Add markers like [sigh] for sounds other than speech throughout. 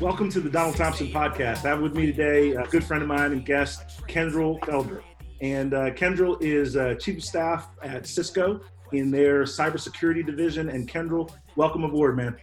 Welcome to the Donald Thompson podcast. I have with me today a good friend of mine and guest, Kendrall Felder. And uh, Kendrall is uh, chief of staff at Cisco in their cybersecurity division. And Kendrall, welcome aboard, man.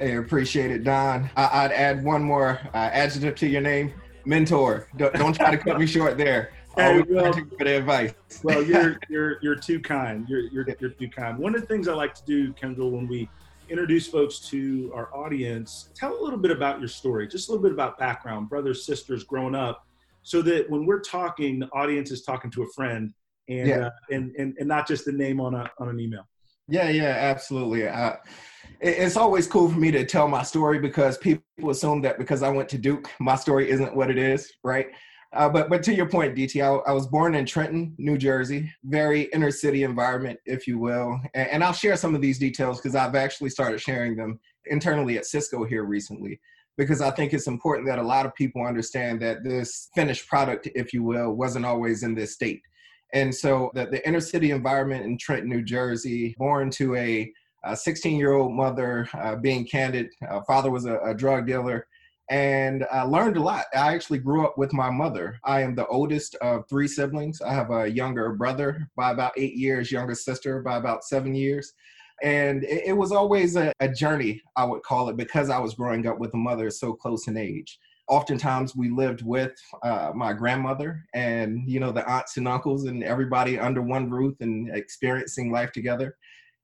Hey, appreciate it, Don. I- would add one more uh, adjective to your name mentor. Don't, don't try to cut me short there. Hey, well, for the advice. well, you're [laughs] you're you're too kind. You're, you're you're too kind. One of the things I like to do, Kendrall, when we introduce folks to our audience, tell a little bit about your story, just a little bit about background, brothers, sisters, growing up, so that when we're talking, the audience is talking to a friend, and yeah. uh, and, and and not just the name on a on an email. Yeah, yeah, absolutely. Uh, it's always cool for me to tell my story because people assume that because I went to Duke, my story isn't what it is, right? Uh, but but to your point, DT, I, I, was born in Trenton, New Jersey, very inner city environment, if you will. And, and I'll share some of these details because I've actually started sharing them internally at Cisco here recently. Because I think it's important that a lot of people understand that this finished product, if you will, wasn't always in this state. And so the, the inner city environment in Trenton, New Jersey, born to a 16 year old mother, uh, being candid, uh, father was a, a, drug dealer, and I learned a lot. I actually grew up with my mother. I am the oldest of three siblings. I have a younger brother by about eight years, younger sister by about seven years. And it, it was always a, a journey, I would call it, because I was growing up with a mother so close in age oftentimes we lived with uh, my grandmother and you know the aunts and uncles and everybody under one roof and experiencing life together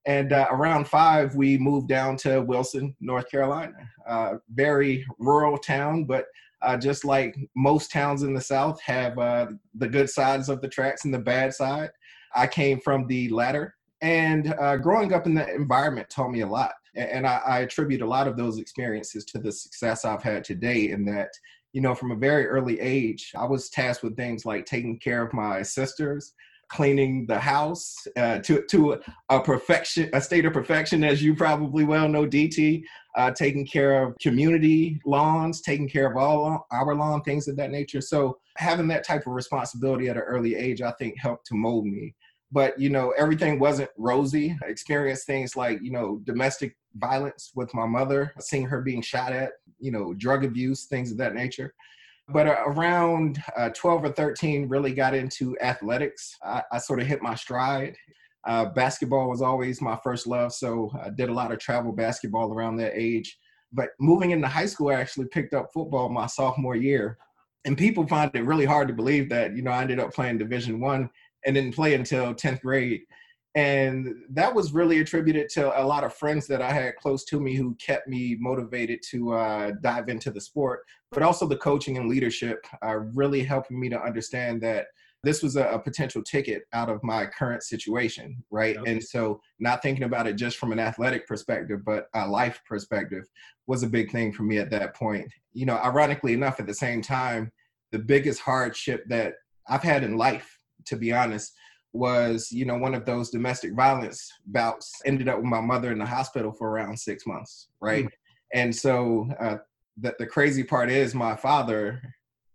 and uh, around five, we moved down to Wilson, North Carolina. Uh, very rural town, but uh, just like most towns in the South, have uh, the good sides of the tracks and the bad side. I came from the latter, and uh, growing up in that environment taught me a lot. And I, I attribute a lot of those experiences to the success I've had today. In that, you know, from a very early age, I was tasked with things like taking care of my sisters, cleaning the house uh, to to a perfection, a state of perfection, as you probably well know, DT. Uh, taking care of community lawns, taking care of all our lawn, things of that nature. So having that type of responsibility at an early age, I think, helped to mold me. But you know, everything wasn't rosy. I experienced things like you know domestic violence with my mother, seeing her being shot at, you know, drug abuse, things of that nature. But uh, around uh, 12 or 13, really got into athletics. I, I sort of hit my stride. Uh, basketball was always my first love, so I did a lot of travel basketball around that age. But moving into high school, I actually picked up football my sophomore year. And people find it really hard to believe that, you know, I ended up playing Division One and didn't play until 10th grade and that was really attributed to a lot of friends that I had close to me who kept me motivated to uh, dive into the sport, but also the coaching and leadership uh, really helping me to understand that this was a, a potential ticket out of my current situation, right? Yep. And so, not thinking about it just from an athletic perspective, but a life perspective was a big thing for me at that point. You know, ironically enough, at the same time, the biggest hardship that I've had in life, to be honest, was you know one of those domestic violence bouts. Ended up with my mother in the hospital for around six months, right? And so, uh, the the crazy part is, my father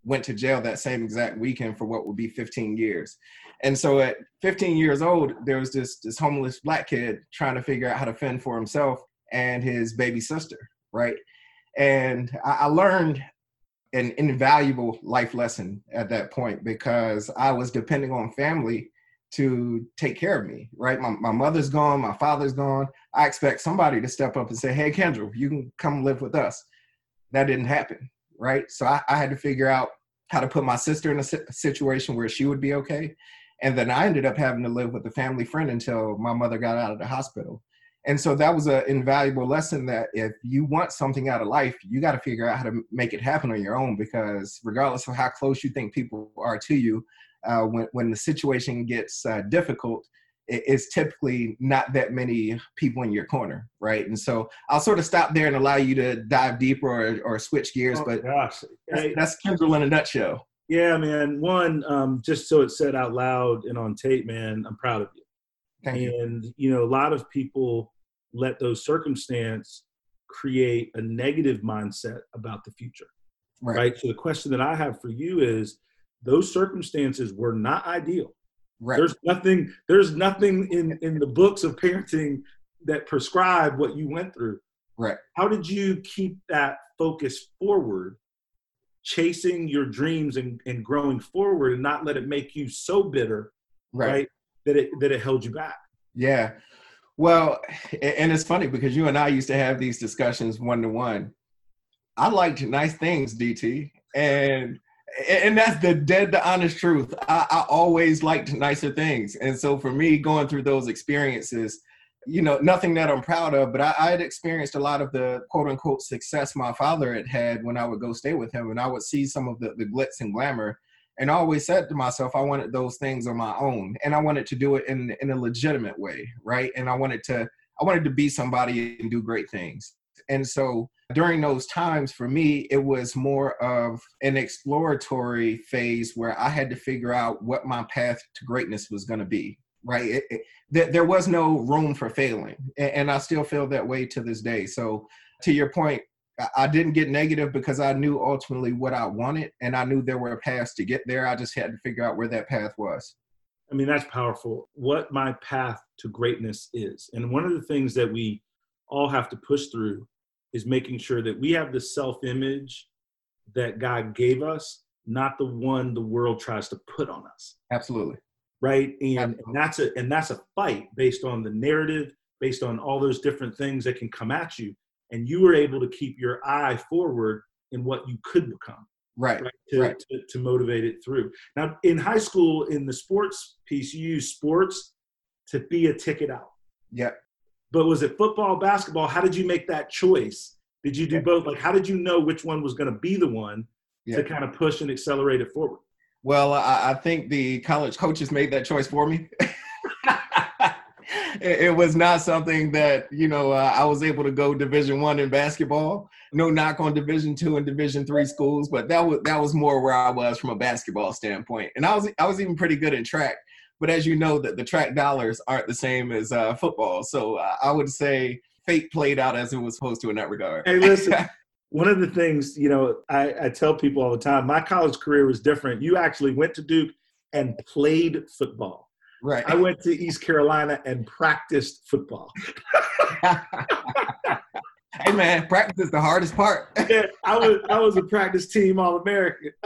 went to jail that same exact weekend for what would be 15 years. And so at 15 years old, there was this this homeless black kid trying to figure out how to fend for himself and his baby sister, right? And I, I learned an invaluable life lesson at that point because I was depending on family to take care of me, right? My, my mother's gone, my father's gone. I expect somebody to step up and say, hey, Kendra, you can come live with us. That didn't happen, right? So I, I had to figure out how to put my sister in a situation where she would be okay. And then I ended up having to live with a family friend until my mother got out of the hospital. And so that was an invaluable lesson that if you want something out of life, you got to figure out how to make it happen on your own because regardless of how close you think people are to you, uh, when, when the situation gets uh, difficult, it's typically not that many people in your corner, right? And so I'll sort of stop there and allow you to dive deeper or, or switch gears, Oh, but gosh. that's, Hey, that's Kendall in a nutshell. yeah, man. One, um, just so it's said out loud and on tape, man, I'm proud of you. Thank you. and you know a lot of people let those circumstance create a negative mindset about the future Right. right so the question that i have for you is those circumstances were not ideal Right. there's nothing there's nothing in in the books of parenting that prescribe what you went through Right. how did you keep that focus forward chasing your dreams and, and growing forward and not let it make you so bitter right. right that it that it held you back Yeah. Well, and it's funny because you and I used to have these discussions one to one. I liked nice things, DT, and and that's the dead to honest truth. I, I always liked nicer things, and so for me, going through those experiences, you know, nothing that I'm proud of, but I, I had experienced a lot of the quote unquote success my father had had when I would go stay with him, and I would see some of the the glitz and glamour, and I always said to myself, I wanted those things on my own, and I wanted to do it in in a legitimate way, right? And I wanted to I wanted to be somebody and do great things. And so during those times, for me, it was more of an exploratory phase where I had to figure out what my path to greatness was going to be, right? It, it, there, was no room for failing, and, and I still feel that way to this day. So, to your point, I didn't get negative because I knew ultimately what I wanted, and I knew there were paths to get there. I just had to figure out where that path was. I mean, that's powerful. What my path to greatness is. And one of the things that we all have to push through is making sure that we have the self image that God gave us, not the one the world tries to put on us. Absolutely. Right. And, Absolutely. and that's a and that's a fight based on the narrative, based on all those different things that can come at you. And you were able to keep your eye forward in what you could become Right. right, to, Right. To, to motivate it through. Now, in high school, in the sports piece, you use sports to be a ticket out. Yep. But was it football, basketball? How did you make that choice? Did you do both? Like, how did you know which one was going to be the one Yeah. to kind of push and accelerate it forward? Well, I, I think the college coaches made that choice for me. [laughs] it, it was not something that you know uh, I was able to go Division One in basketball. No knock on Division Two and Division Three schools, but that was that was more where I was from a basketball standpoint. And I was I was even pretty good in track. But as you know, that the track dollars aren't the same as uh, football. So uh, I would say fate played out as it was supposed to in that regard. Hey, listen. [laughs] One of the things, you know, I, I tell people all the time, my college career was different. You actually went to Duke and played football. right. I went to East Carolina and practiced football. [laughs] hey man, practice is the hardest part. yeah, I was I was a practice team All American. [laughs]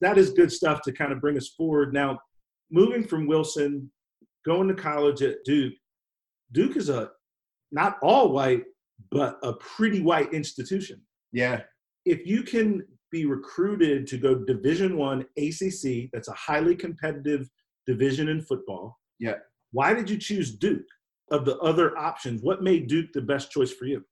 that is good stuff to kind of bring us forward. Now, moving from Wilson, going to college at Duke. Duke is a not all white, but a pretty white institution. yeah. If you can be recruited to go Division One ACC, that's a highly competitive division in football. Yeah. Why did you choose Duke? Of the other options, what made Duke the best choice for you?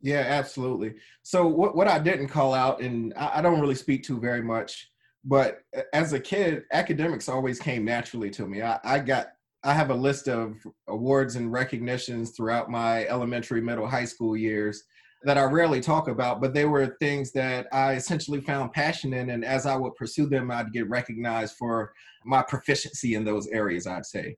Yeah, absolutely. So what what I didn't call out, and I, I don't really speak to very much, but uh, as a kid, academics always came naturally to me. I, I got I have a list of awards and recognitions throughout my elementary, middle, high school years that I rarely talk about, but they were things that I essentially found passion in. And as I would pursue them, I'd get recognized for my proficiency in those areas, I'd say.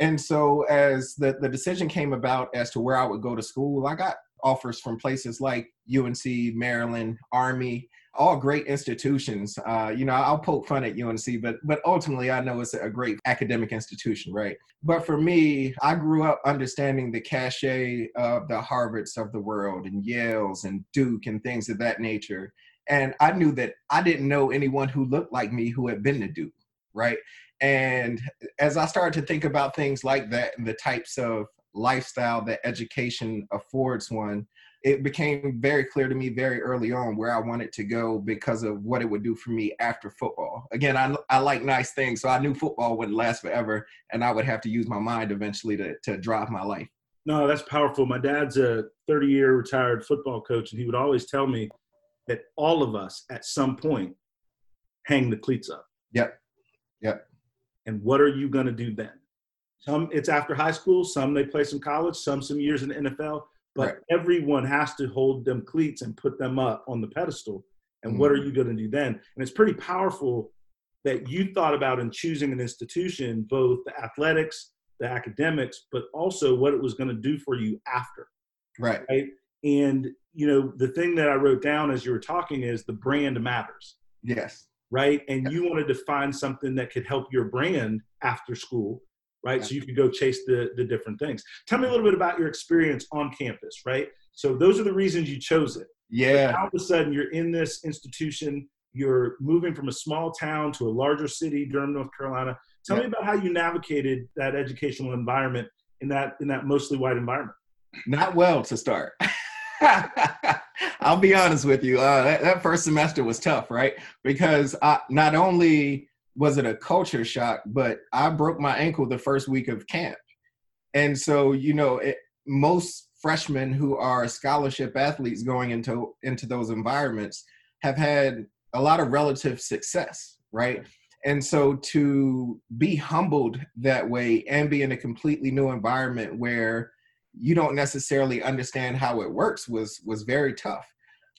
And so as the, the decision came about as to where I would go to school, I got offers from places like UNC, Maryland, Army, all great institutions. Uh, you know, I'll poke fun at UNC, but but ultimately, I know it's a great academic institution, right? But for me, I grew up understanding the cachet of the Harvards of the world and Yale's and Duke and things of that nature. And I knew that I didn't know anyone who looked like me who had been to Duke, right? And as I started to think about things like that and the types of lifestyle that education affords one, it became very clear to me very early on where I wanted to go because of what it would do for me after football. Again, I, I like nice things, so I knew football wouldn't last forever, and I would have to use my mind eventually to, to drive my life. No, that's powerful. My dad's a 30 year retired football coach, and he would always tell me that all of us at some point hang the cleats up. Yep. Yep. And what are you going to do then? Some it's after high school, some they play some college, some some years in the NFL but right. everyone has to hold them cleats and put them up on the pedestal. And mm-hmm. what are mm-hmm. you going to do then? And it's pretty powerful that you thought about in choosing an institution, both the athletics, the academics, but also what it was going to do for you after. Right. Right. And, you know, the thing that I wrote down as you were talking is the brand matters. Yes. Right. And yes. you wanted to find something that could help your brand after school right? So you could go chase the, the different things. Tell me a little bit about your experience on campus, right? So those are the reasons you chose it. Yeah. all of a sudden, you're in this institution, you're moving from a small town to a larger city, Durham, North Carolina. Tell yeah. me about how you navigated that educational environment in that in that mostly white environment. Not well to start. [laughs] I'll be honest with you. Uh, that, that, first semester was tough, right? Because I, not only was it a culture shock, but I broke my ankle the first week of camp. And so, you know, it, most freshmen who are scholarship athletes going into into those environments have had a lot of relative success, right? And so to be humbled that way and be in a completely new environment where you don't necessarily understand how it works was was very tough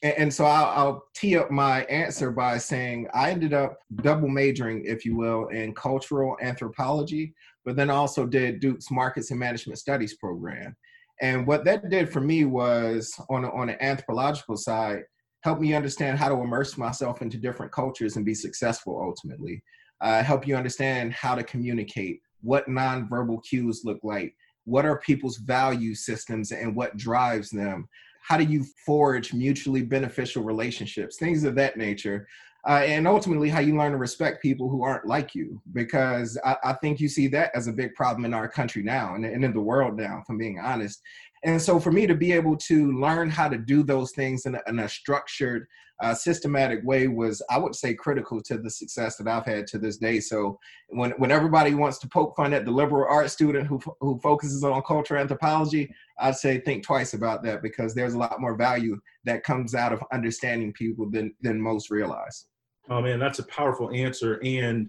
and, so I'll, I'll, tee up my answer by saying I ended up double majoring, if you will, in cultural anthropology, but then also did Duke's Markets and Management Studies program. And what that did for me was on, on an anthropological side, help me understand how to immerse myself into different cultures and be successful ultimately. Uh, help you understand how to communicate, what nonverbal cues look like, what are people's value systems and what drives them how do you forge mutually beneficial relationships things of that nature uh, and ultimately how you learn to respect people who aren't like you because I, I, think you see that as a big problem in our country now and, and in the world now if i'm being honest and so for me to be able to learn how to do those things in a, in a structured uh, systematic way was i would say critical to the success that i've had to this day. So when, when everybody wants to poke fun at the liberal arts student who, who focuses on cultural anthropology i'd say think twice about that because there's a lot more value that comes out of understanding people than than most realize. Oh man that's a powerful answer and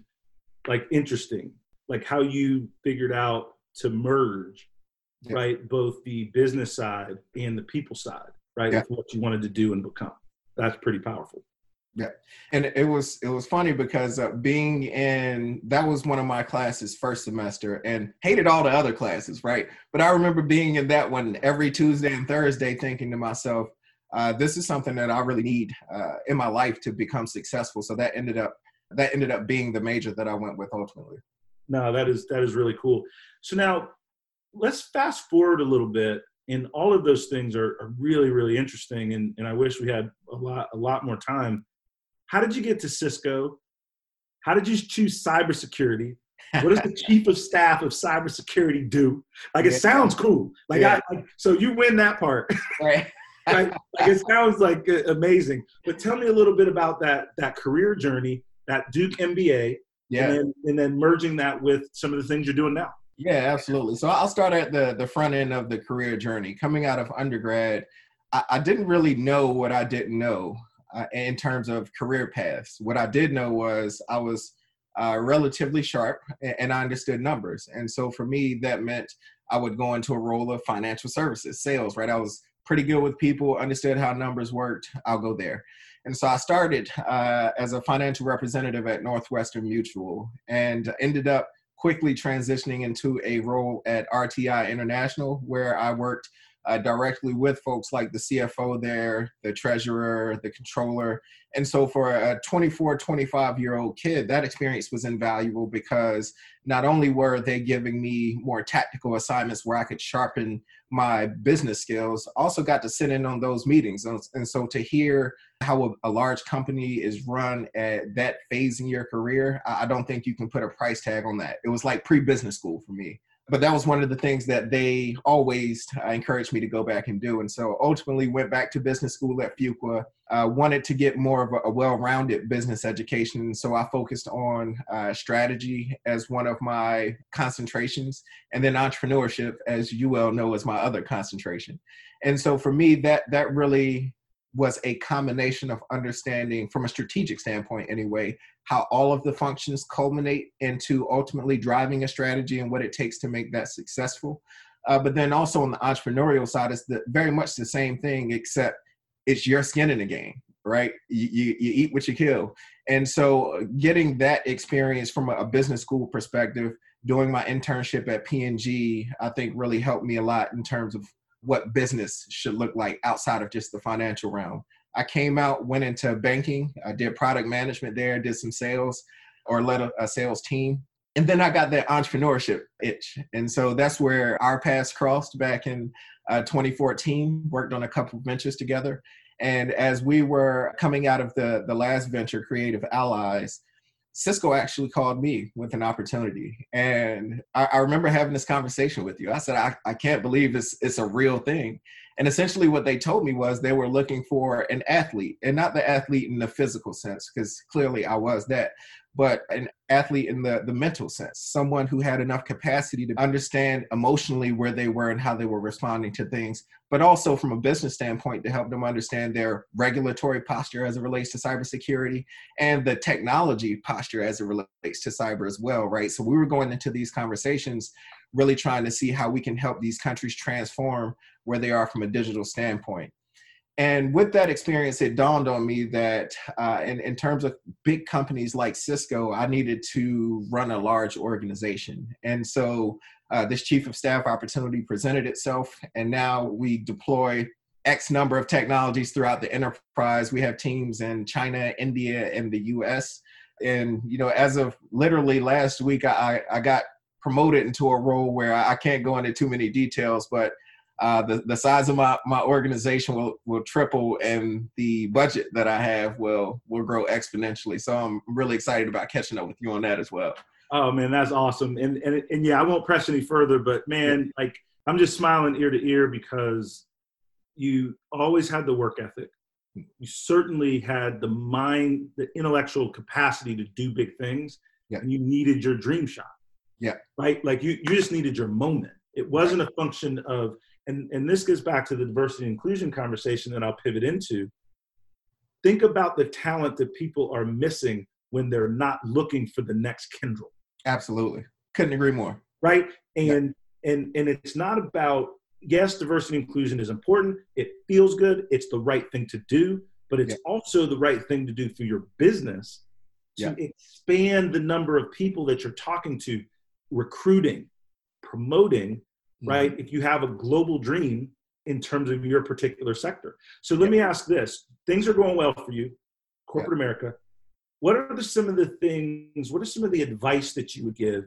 like interesting like how you figured out to merge yeah. right both the business side and the people side right yeah. what you wanted to do and become that's pretty powerful. Yeah, and it was it was funny because uh, being in that was one of my classes first semester, and hated all the other classes, right? But I remember being in that one every Tuesday and Thursday, thinking to myself, uh, "This is something that I really need uh, in my life to become successful." So that ended up that ended up being the major that I went with ultimately. No, that is that is really cool. So now let's fast forward a little bit and all of those things are, are really really interesting and, and i wish we had a lot a lot more time. How did you get to cisco? How did you choose cybersecurity? What does the [laughs] chief of staff of cybersecurity do? Like it sounds cool. Like, yeah. I, like so you win that part. [laughs] Right. Like, like, it sounds like uh, amazing. But tell me a little bit about that that career journey that duke mba yeah. and then, and then merging that with some of the things you're doing now yeah, absolutely. So I'll start at the the front end of the career journey. Coming out of undergrad, I, I didn't really know what I didn't know. uh, in terms of career paths. What I did know was I was uh, relatively sharp and I understood numbers. And so for me, that meant I would go into a role of financial services, sales, right? I was pretty good with people, understood how numbers worked. I'll go there. And so I started uh, as a financial representative at Northwestern Mutual and ended up quickly transitioning into a role at RTI International, where I worked uh, directly with folks like the CFO there, the treasurer, the controller. And so for a 24, 25 year old kid, that experience was invaluable because not only were they giving me more tactical assignments where I could sharpen my business skills, also got to sit in on those meetings. And so to hear how a, large company is run at that phase in your career, I don't think you can put a price tag on that. It was like pre business school for me but that was one of the things that they always uh, encouraged me to go back and do. And so ultimately went back to business school at Fuqua, uh, wanted to get more of a, a, well-rounded business education. So I focused on uh, strategy as one of my concentrations and then entrepreneurship, as you well know, is my other concentration. And so for me, that, that really was a combination of understanding from a strategic standpoint anyway how all of the functions culminate into ultimately driving a strategy and what it takes to make that successful. Uh, but then also on the entrepreneurial side it's the, very much the same thing except it's your skin in the game right? You, you, you eat what you kill. And so getting that experience from a, a business school perspective doing my internship at P&G i think really helped me a lot in terms of what business should look like outside of just the financial realm. I came out, went into banking, I did product management there, did some sales or led a, a sales team. And then I got that entrepreneurship itch. And so that's where our paths crossed back in uh, 2014, worked on a couple of ventures together. And as we were coming out of the, the last venture, Creative Allies, Cisco actually called me with an opportunity. And I, I, remember having this conversation with you. I said, I, I can't believe it's, it's a real thing. And essentially, what they told me was they were looking for an athlete, and not the athlete in the physical sense, because clearly I was that, but an athlete in the, the mental sense, someone who had enough capacity to understand emotionally where they were and how they were responding to things, but also from a business standpoint to help them understand their regulatory posture as it relates to cybersecurity and the technology posture as it relates to cyber as well, right? So we were going into these conversations really trying to see how we can help these countries transform where they are from a digital standpoint and with that experience, it dawned on me that uh, in, in terms of big companies like Cisco, I needed to run a large organization. And so uh, this chief of staff opportunity presented itself, and now we deploy X number of technologies throughout the enterprise. We have teams in China, India, and the US. And, you know, as of literally last week, I, I got promoted into a role where I can't go into too many details, but uh, the, the size of my, my organization will, will triple and the budget that I have will will grow exponentially. So I'm really excited about catching up with you on that as well. Oh man, that's awesome. And and and yeah, I won't press any further, but man, like I'm just smiling ear to ear because you always had the work ethic. You certainly had the mind, the intellectual capacity to do big things. Yeah. And you needed your dream shot. Yeah. Right? Like you you just needed your moment. It wasn't a function of and, and this gets back to the diversity and inclusion conversation that I'll pivot into. Think about the talent that people are missing when they're not looking for the next Kendrall. Absolutely. Couldn't agree more. Right. And yeah. and and it's not about yes, diversity and inclusion is important. It feels good. It's the right thing to do, but it's yeah. also the right thing to do for your business to yeah. expand the number of people that you're talking to, recruiting, promoting, right? Mm-hmm. If you have a global dream in terms of your particular sector. So let me ask this things are going well for you, corporate America. What are the, some of the things, what are some of the advice that you would give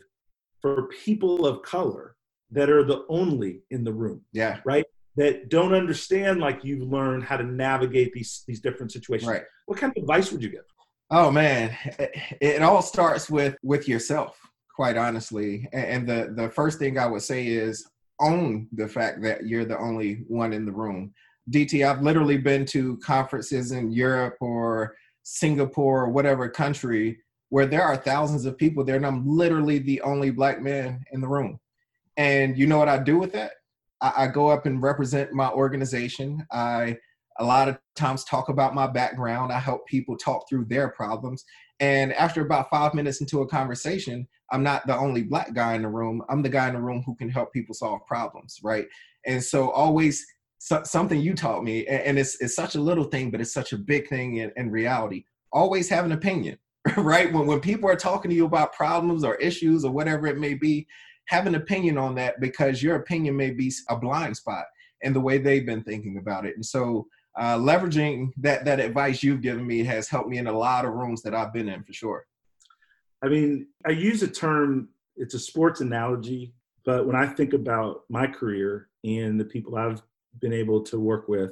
for people of color that are the only in the room? Yeah. Right? That don't understand like you've learned how to navigate these these different situations. Right. What kind of advice would you give? Oh man, it, it all starts with with yourself, quite honestly. And the the first thing I would say is own the fact that you're the only one in the room. DT, I've literally been to conferences in Europe or Singapore or whatever country where there are thousands of people there, and I'm literally the only black man in the room. And you know what I do with that? I, I go up and represent my organization. I a lot of times talk about my background. I help people talk through their problems. And after about five minutes into a conversation, I'm not the only black guy in the room. I'm the guy in the room who can help people solve problems, right? And so always so, something you taught me, and it's it's such a little thing, but it's such a big thing in, in reality. Always have an opinion, [laughs] right? When when people are talking to you about problems or issues or whatever it may be, have an opinion on that because your opinion may be a blind spot in the way they've been thinking about it. And so uh, leveraging that that advice you've given me has helped me in a lot of rooms that I've been in for sure. I mean, I use a term, it's a sports analogy, but when I think about my career and the people I've been able to work with,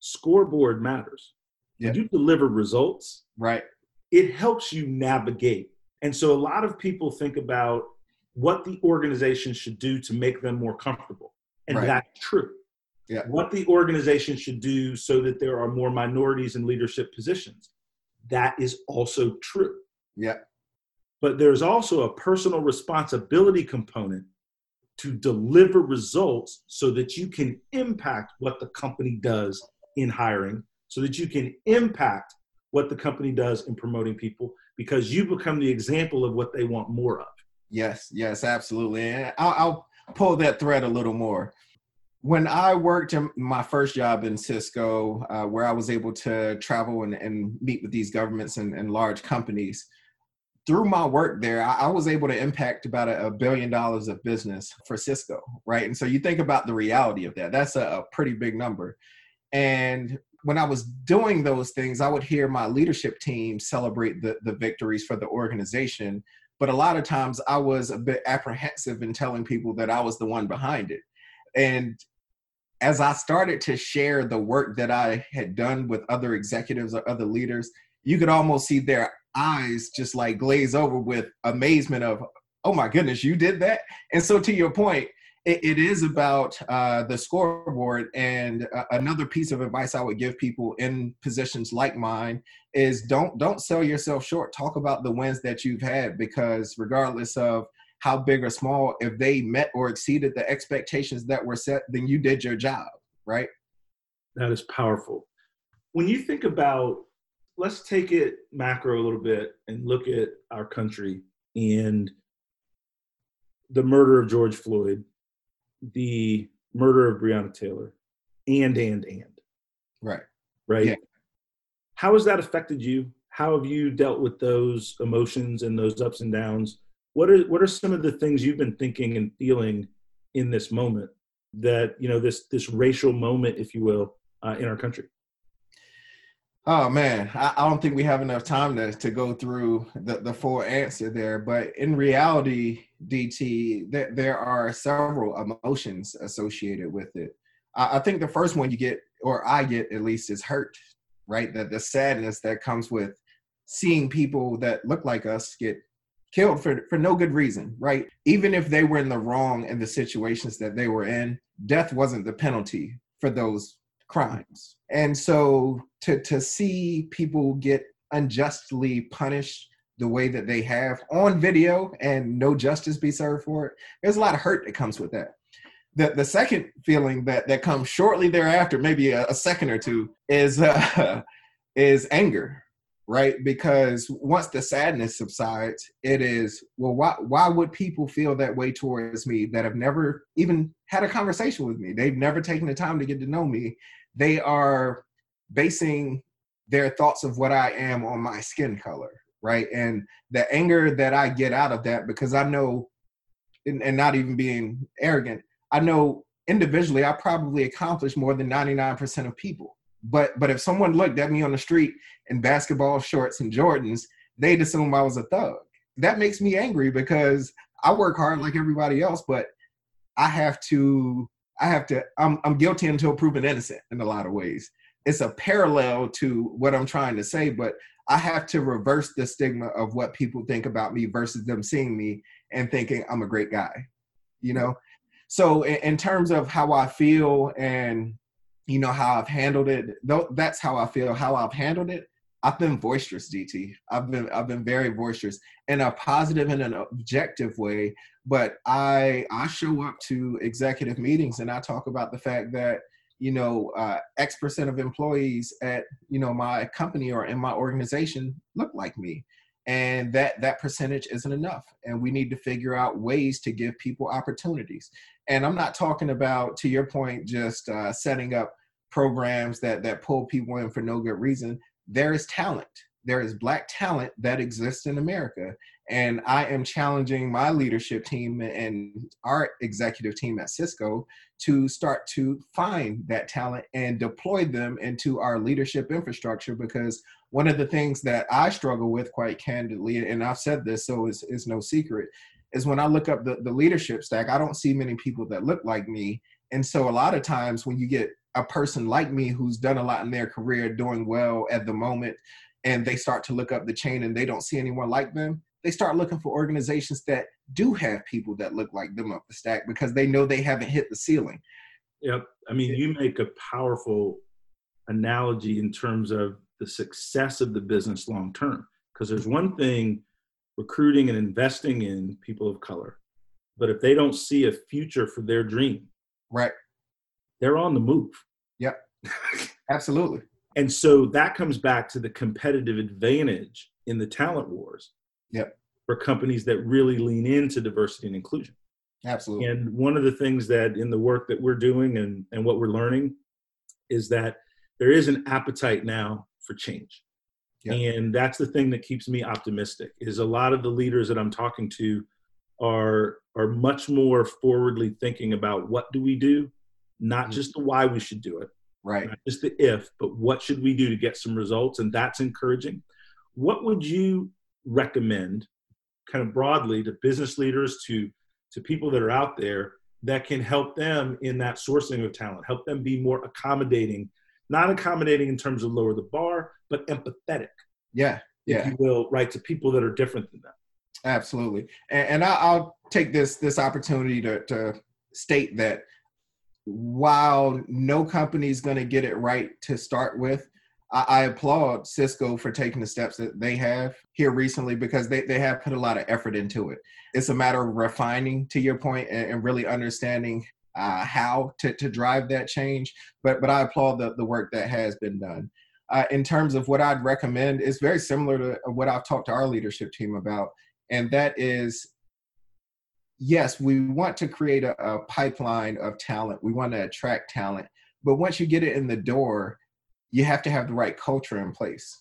scoreboard matters. Yeah. When you deliver results, Right. it helps you navigate. And so a lot of people think about what the organization should do to make them more comfortable. And Right. that's true. Yeah. What the organization should do so that there are more minorities in leadership positions. That is also true. Yeah. But there's also a personal responsibility component to deliver results so that you can impact what the company does in hiring, so that you can impact what the company does in promoting people because you become the example of what they want more of. Yes, yes, absolutely. And I'll, I'll pull that thread a little more. When I worked in my first job in Cisco, uh, where I was able to travel and, and meet with these governments and, and large companies, through my work there, I, I was able to impact about a, a billion dollars of business for Cisco, right? And so you think about the reality of that. That's a, a pretty big number. And when I was doing those things, I would hear my leadership team celebrate the, the victories for the organization but a lot of times I was a bit apprehensive in telling people that I was the one behind it. And as I started to share the work that I had done with other executives or other leaders, you could almost see their eyes just like glaze over with amazement of, oh my goodness, you did that. And so, to your point, it, it is about uh, the scoreboard. And uh, another piece of advice I would give people in positions like mine is don't don't sell yourself short. Talk about the wins that you've had because regardless of how big or small, if they met or exceeded the expectations that were set, then you did your job, right? That is powerful. When you think about, let's take it macro a little bit and look at our country and the murder of George Floyd, the murder of Breonna Taylor, and, and, and, Right. right? Yeah. How has that affected you? How have you dealt with those emotions and those ups and downs? What are what are some of the things you've been thinking and feeling in this moment that you know this this racial moment, if you will, uh, in our country? Oh man, I, I don't think we have enough time to, to go through the, the full answer there. But in reality, DT, there, there are several emotions associated with it. I, I think the first one you get, or I get at least, is hurt, right? That the sadness that comes with seeing people that look like us get killed for, for no good reason, right? Even if they were in the wrong in the situations that they were in, death wasn't the penalty for those crimes. And so to to see people get unjustly punished the way that they have on video and no justice be served for it, there's a lot of hurt that comes with that. The the second feeling that that comes shortly thereafter, maybe a, a second or two, is uh, [laughs] is anger, right? Because once the sadness subsides, it is well, why why would people feel that way towards me that have never even had a conversation with me? They've never taken the time to get to know me. They are basing their thoughts of what I am on my skin color, right? And the anger that I get out of that because I know, and, and not even being arrogant, I know individually I probably accomplished more than 99% of people. But but if someone looked at me on the street in basketball shorts and Jordans, they'd assume I was a thug. That makes me angry because I work hard like everybody else, but I have to I have to I'm I'm guilty until proven innocent in a lot of ways. It's a parallel to what I'm trying to say, but I have to reverse the stigma of what people think about me versus them seeing me and thinking I'm a great guy. You know? So in, in terms of how I feel and you know how I've handled it, though that's how I feel, how I've handled it. I've been boisterous, DT. I've been I've been very boisterous in a positive and an objective way. But I I show up to executive meetings and I talk about the fact that you know, uh, X percent of employees at, you know, my company or in my organization look like me. And that that percentage isn't enough. And we need to figure out ways to give people opportunities. And I'm not talking about, to your point, just uh, setting up programs that that pull people in for no good reason. There is talent. There is black talent that exists in America. And I am challenging my leadership team and our executive team at Cisco to start to find that talent and deploy them into our leadership infrastructure because one of the things that I struggle with quite candidly, and I've said this, so it's, it's no secret, is when I look up the, the leadership stack, I don't see many people that look like me. And so a lot of times when you get a person like me who's done a lot in their career, doing well at the moment, and they start to look up the chain and they don't see anyone like them, they start looking for organizations that do have people that look like them up the stack because they know they haven't hit the ceiling. Yep. I mean, you make a powerful analogy in terms of the success of the business long term. Because there's one thing recruiting and investing in people of color, but if they don't see a future for their dream, right, they're on the move. Yep. [laughs] Absolutely. and so that comes back to the competitive advantage in the talent wars Yep. for companies that really lean into diversity and inclusion. Absolutely. And one of the things that in the work that we're doing and, and what we're learning is that there is an appetite now for change. Yep. And that's the thing that keeps me optimistic is a lot of the leaders that I'm talking to are are much more forwardly thinking about what do we do, not Mhm. just the why we should do it, right. not just the if, but what should we do to get some results? And that's encouraging. What would you recommend, kind of broadly, to business leaders, to to people that are out there that can help them in that sourcing of talent, help them be more accommodating, not accommodating in terms of lower the bar, but empathetic, Yeah. if Yeah. you will, right, to people that are different than them. Absolutely. And, and I, I'll take this this opportunity to, to state that while no company is going to get it right to start with, I, I applaud Cisco for taking the steps that they have here recently because they, they have put a lot of effort into it. It's a matter of refining, to your point, and, and really understanding uh, how to, to drive that change. But but I applaud the, the work that has been done. Uh, in terms of what I'd recommend, it's very similar to what I've talked to our leadership team about, and that is yes, we want to create a, a pipeline of talent. We want to attract talent. But once you get it in the door, you have to have the right culture in place.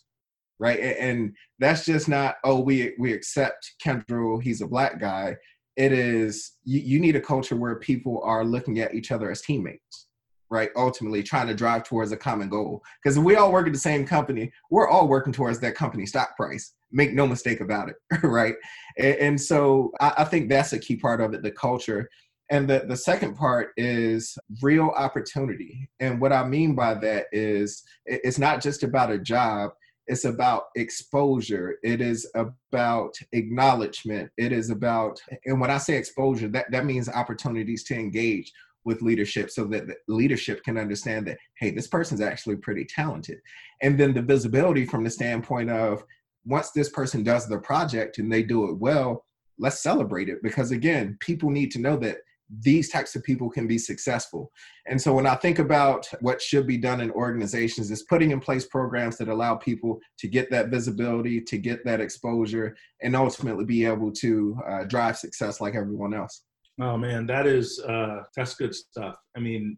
Right. And, and that's just not, oh, we we accept Kendra, he's a black guy. It is you, you need a culture where people are looking at each other as teammates, right? Ultimately trying to drive towards a common goal. Because if we all work at the same company, we're all working towards that company stock price. Make no mistake about it, [laughs] right? And, and so I, I think that's a key part of it, the culture. And the, the second part is real opportunity. And what I mean by that is it- it's not just about a job, it's about exposure. It is about acknowledgement. It is about, and when I say exposure, that, that means opportunities to engage with leadership so that the leadership can understand that, hey, this person's actually pretty talented. And then the visibility from the standpoint of once this person does the project and they do it well, let's celebrate it. Because again, people need to know that these types of people can be successful. And so when I think about what should be done in organizations is putting in place programs that allow people to get that visibility, to get that exposure, and ultimately be able to uh, drive success like everyone else. Oh man, that is uh, that's good stuff. I mean,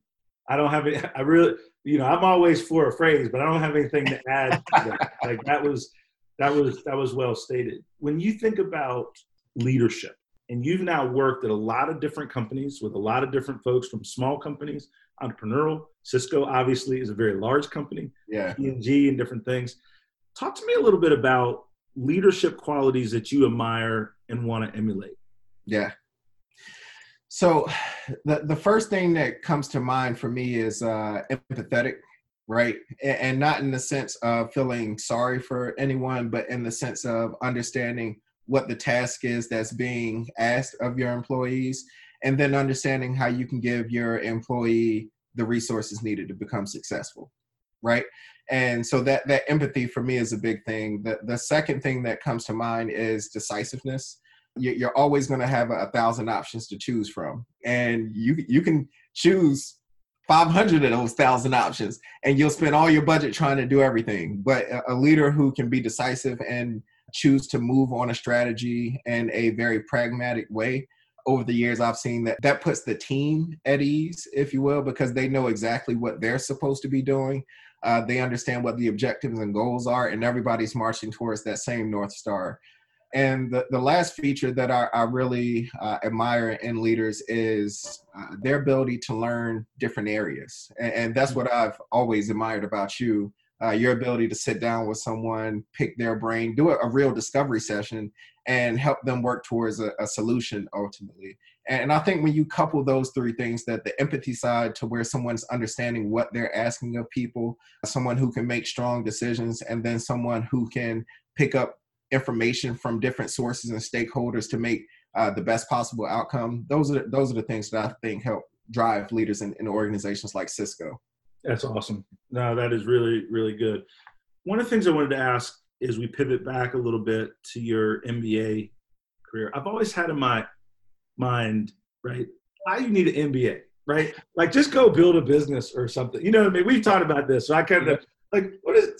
I don't have it. [laughs] I really, you know, I'm always for a phrase, but I don't have anything to add. to that. [laughs] Like that was that was that was well stated. When you think about leadership, and you've now worked at a lot of different companies with a lot of different folks from small companies, entrepreneurial. Cisco obviously is a very large company. Yeah. P&G and different things. Talk to me a little bit about leadership qualities that you admire and want to emulate. Yeah. So the, the first thing that comes to mind for me is uh, empathetic, right? And, and not in the sense of feeling sorry for anyone, but in the sense of understanding what the task is that's being asked of your employees, and then understanding how you can give your employee the resources needed to become successful, right? And so that that empathy for me is a big thing. The the second thing that comes to mind is decisiveness. You- You're always going to have a, a thousand options to choose from, and you you can choose 500 of those thousand options and you'll spend all your budget trying to do everything but a leader who can be decisive and choose to move on a strategy in a very pragmatic way. Over the years i've seen that that puts the team at ease if you will because they know exactly what they're supposed to be doing. Uh, they understand what the objectives and goals are and everybody's marching towards that same north star. And the, the last feature that I, I really uh, admire in leaders is uh, their ability to learn different areas. And, and, that's what I've always admired about you uh, your ability to sit down with someone, pick their brain, do a, a real discovery session, and help them work towards a, a solution ultimately. And, and I think when you couple those three things, that the empathy side to where someone's understanding what they're asking of people, someone who can make strong decisions, and then someone who can pick up information from different sources and stakeholders to make uh, the best possible outcome. Those are those are the things that I think help drive leaders in, in organizations like Cisco. That's awesome. No, that is really really good. One of the things I wanted to ask is we pivot back a little bit to your MBA career. I've always had in my mind, right? Why you need an MBA, right? Like just go build a business or something. You know what I mean? We've talked about this. So I kind of like, what is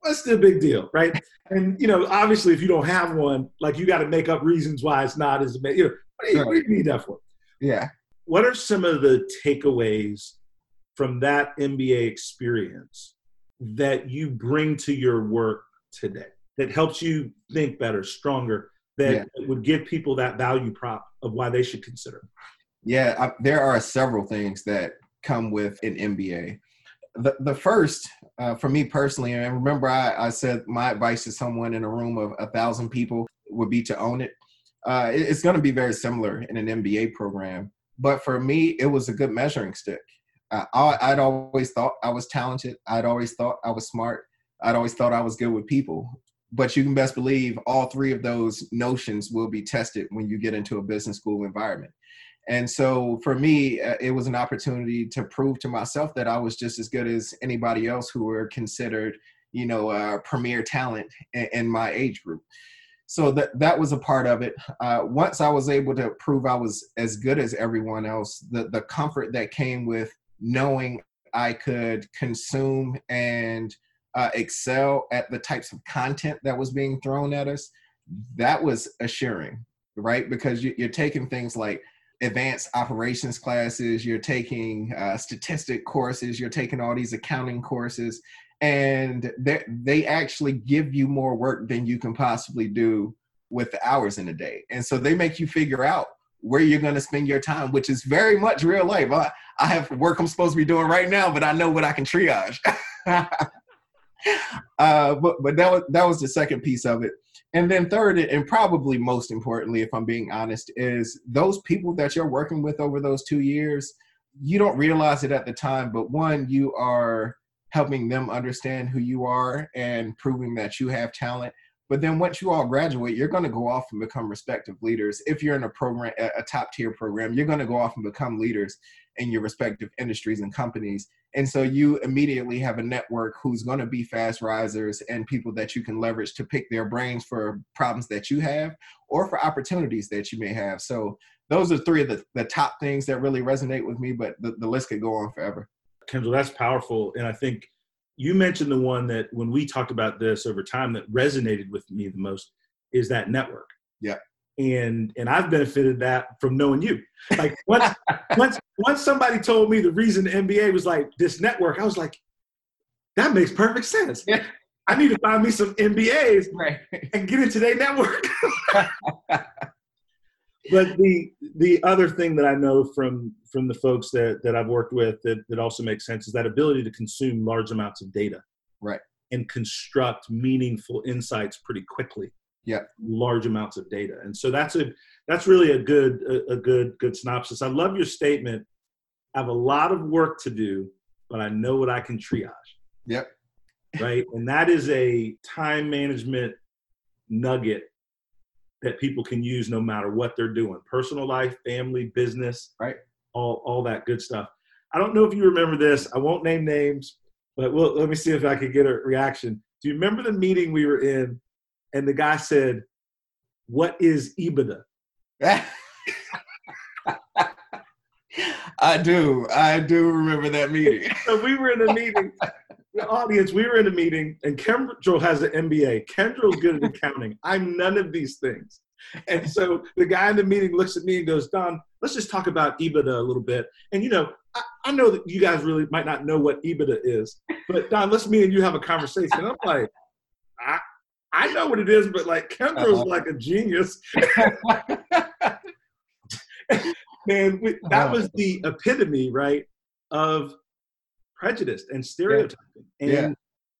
what's the big deal, right? And you know, obviously, if you don't have one, like you got to make up reasons why it's not as you know. What do you, what do you need that for? Yeah. What are some of the takeaways from that MBA experience that you bring to your work today that helps you think better, stronger, that yeah. would give people that value prop of why they should consider? Yeah, I, there are several things that come with an MBA the, the first uh, for me personally, and remember I, I said my advice to someone in a room of a thousand people would be to own it. Uh, it it's going to be very similar in an MBA program, but for me, it was a good measuring stick. I, I'd always thought I was talented. I'd always thought I was smart. I'd always thought I was good with people. But you can best believe all three of those notions will be tested when you get into a business school environment. And so for me, uh, it was an opportunity to prove to myself that I was just as good as anybody else who were considered, you know, premier talent in, in, my age group. So that that was a part of it. Uh, once I was able to prove I was as good as everyone else, the the comfort that came with knowing I could consume and uh, excel at the types of content that was being thrown at us, that was assuring, right? Because you, you're taking things like advanced operations classes, you're taking uh, statistic courses, you're taking all these accounting courses, and they, actually give you more work than you can possibly do with the hours in a day. And so they make you figure out where you're going to spend your time, which is very much real life. I have work I'm supposed to be doing right now, but I know what I can triage. [laughs] uh, but but that was that was the second piece of it. And then third, and probably most importantly, if I'm being honest, is those people that you're working with over those two years, you don't realize it at the time, but one, you are helping them understand who you are and proving that you have talent. But then once you all graduate, you're going to go off and become respective leaders. If you're in a program, a top tier program, you're going to go off and become leaders in your respective industries and companies. And so you immediately have a network who's going to be fast risers and people that you can leverage to pick their brains for problems that you have or for opportunities that you may have. So those are three of the, the top things that really resonate with me, but the, the list could go on forever. Kendrall, that's powerful. And I think you mentioned the one that when we talked about this over time that resonated with me the most is that network. Yeah and and I've benefited that from knowing you. Like once [laughs] once once somebody told me the reason the MBA was like this network, I was like, that makes perfect sense. Yeah. I need to find me some MBAs right. and get into their network. [laughs] but the the other thing that I know from from the folks that that I've worked with that that also makes sense is that ability to consume large amounts of data, right, and construct meaningful insights pretty quickly yeah. large amounts of data. And so that's a that's really a good a, a, good good synopsis. I love your statement i have a lot of work to do but i know what i can triage. Yep. Right? And that is a time management nugget that people can use no matter what they're doing. Personal life family business right. all all that good stuff. I don't know if you remember this. I won't name names but we'll, let me see if i can get a reaction. Do you remember the meeting we were in and the guy said, "What is EBITDA?" [laughs] I do. I do remember that meeting. [laughs] so we were in a meeting. The audience, we were in a meeting, and Kendrall has an MBA. Kendrall's good at accounting. I'm none of these things. And so the guy in the meeting looks at me and goes, Don, let's just talk about EBITDA a little bit. And you know, I, I know that you guys really might not know what EBITDA is, but Don, let's me and you have a conversation. I'm like, I, I know what it is, but like Kendrall's Uh-huh. like a genius. [laughs] Man, we, that Uh-huh. was the epitome, right, of prejudice and stereotyping, and Yeah.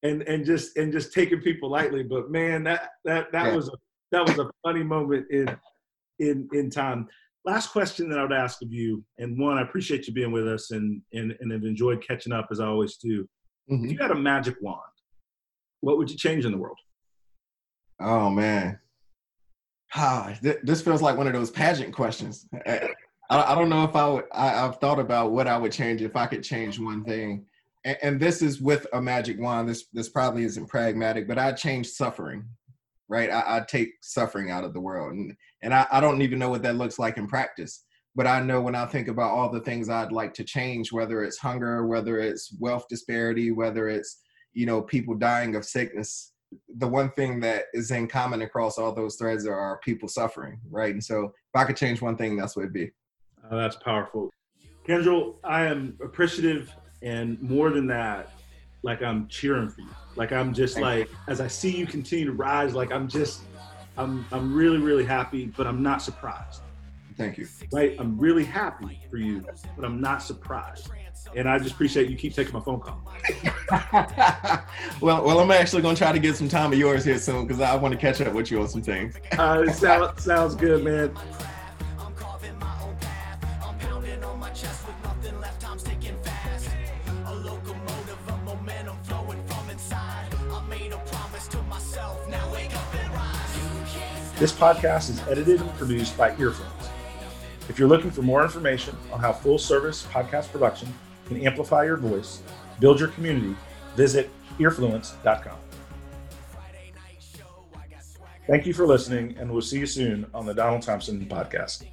and and just and just taking people lightly. But man, that that that Yeah. was a that was a funny moment in in in time. Last question that I would ask of you, and one, I appreciate you being with us, and and and have enjoyed catching up as I always do. If Mhm. you had a magic wand, what would you change in the world? Oh man. Ah, th- this feels like one of those pageant questions. I, I don't know if I would. I, I've thought about what I would change if I could change one thing, and, and this is with a magic wand. This this probably isn't pragmatic, but I change suffering. Right, I, I take suffering out of the world, and and I, I don't even know what that looks like in practice. But I know when I think about all the things I'd like to change, whether it's hunger, whether it's wealth disparity, whether it's you know people dying of sickness, the one thing that is in common across all those threads are people suffering, right? And so if I could change one thing, that's what it'd be. Oh, that's powerful. Kendrall, I am appreciative and more than that, like I'm cheering for you. Like I'm just Thank like as I see you continue to rise, like I'm just I'm I'm really, really happy, but I'm not surprised. Thank you. Right? I'm really happy for you, but I'm not surprised. And I just appreciate you keep taking my phone call. [laughs] well, well, I'm actually gonna try to get some time of yours here soon because I want to catch up with you on some things. Uh, it sound, sounds good, man. I'm carving my own path. I'm pounding on my chest with nothing left. I'm sticking fast. A locomotive of momentum flowing from inside. I made a promise to myself. Now wake up and rise. You can't This podcast is edited and produced by Earfluence. If you're looking for more information on how full service podcast production can amplify your voice, build your community, visit earfluence.com. Thank you for listening, and we'll see you soon on the Donald Thompson podcast.